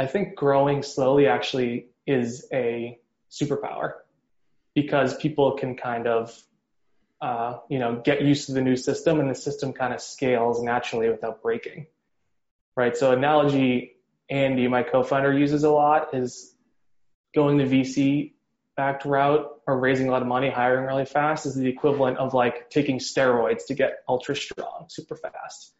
I think growing slowly actually is a superpower because people can kind of uh, you know get used to the new system and the system kind of scales naturally without breaking right? So analogy andy my co-founder uses a lot is going the vc backed route or raising a lot of money hiring really fast is the equivalent of like taking steroids to get ultra strong super fast.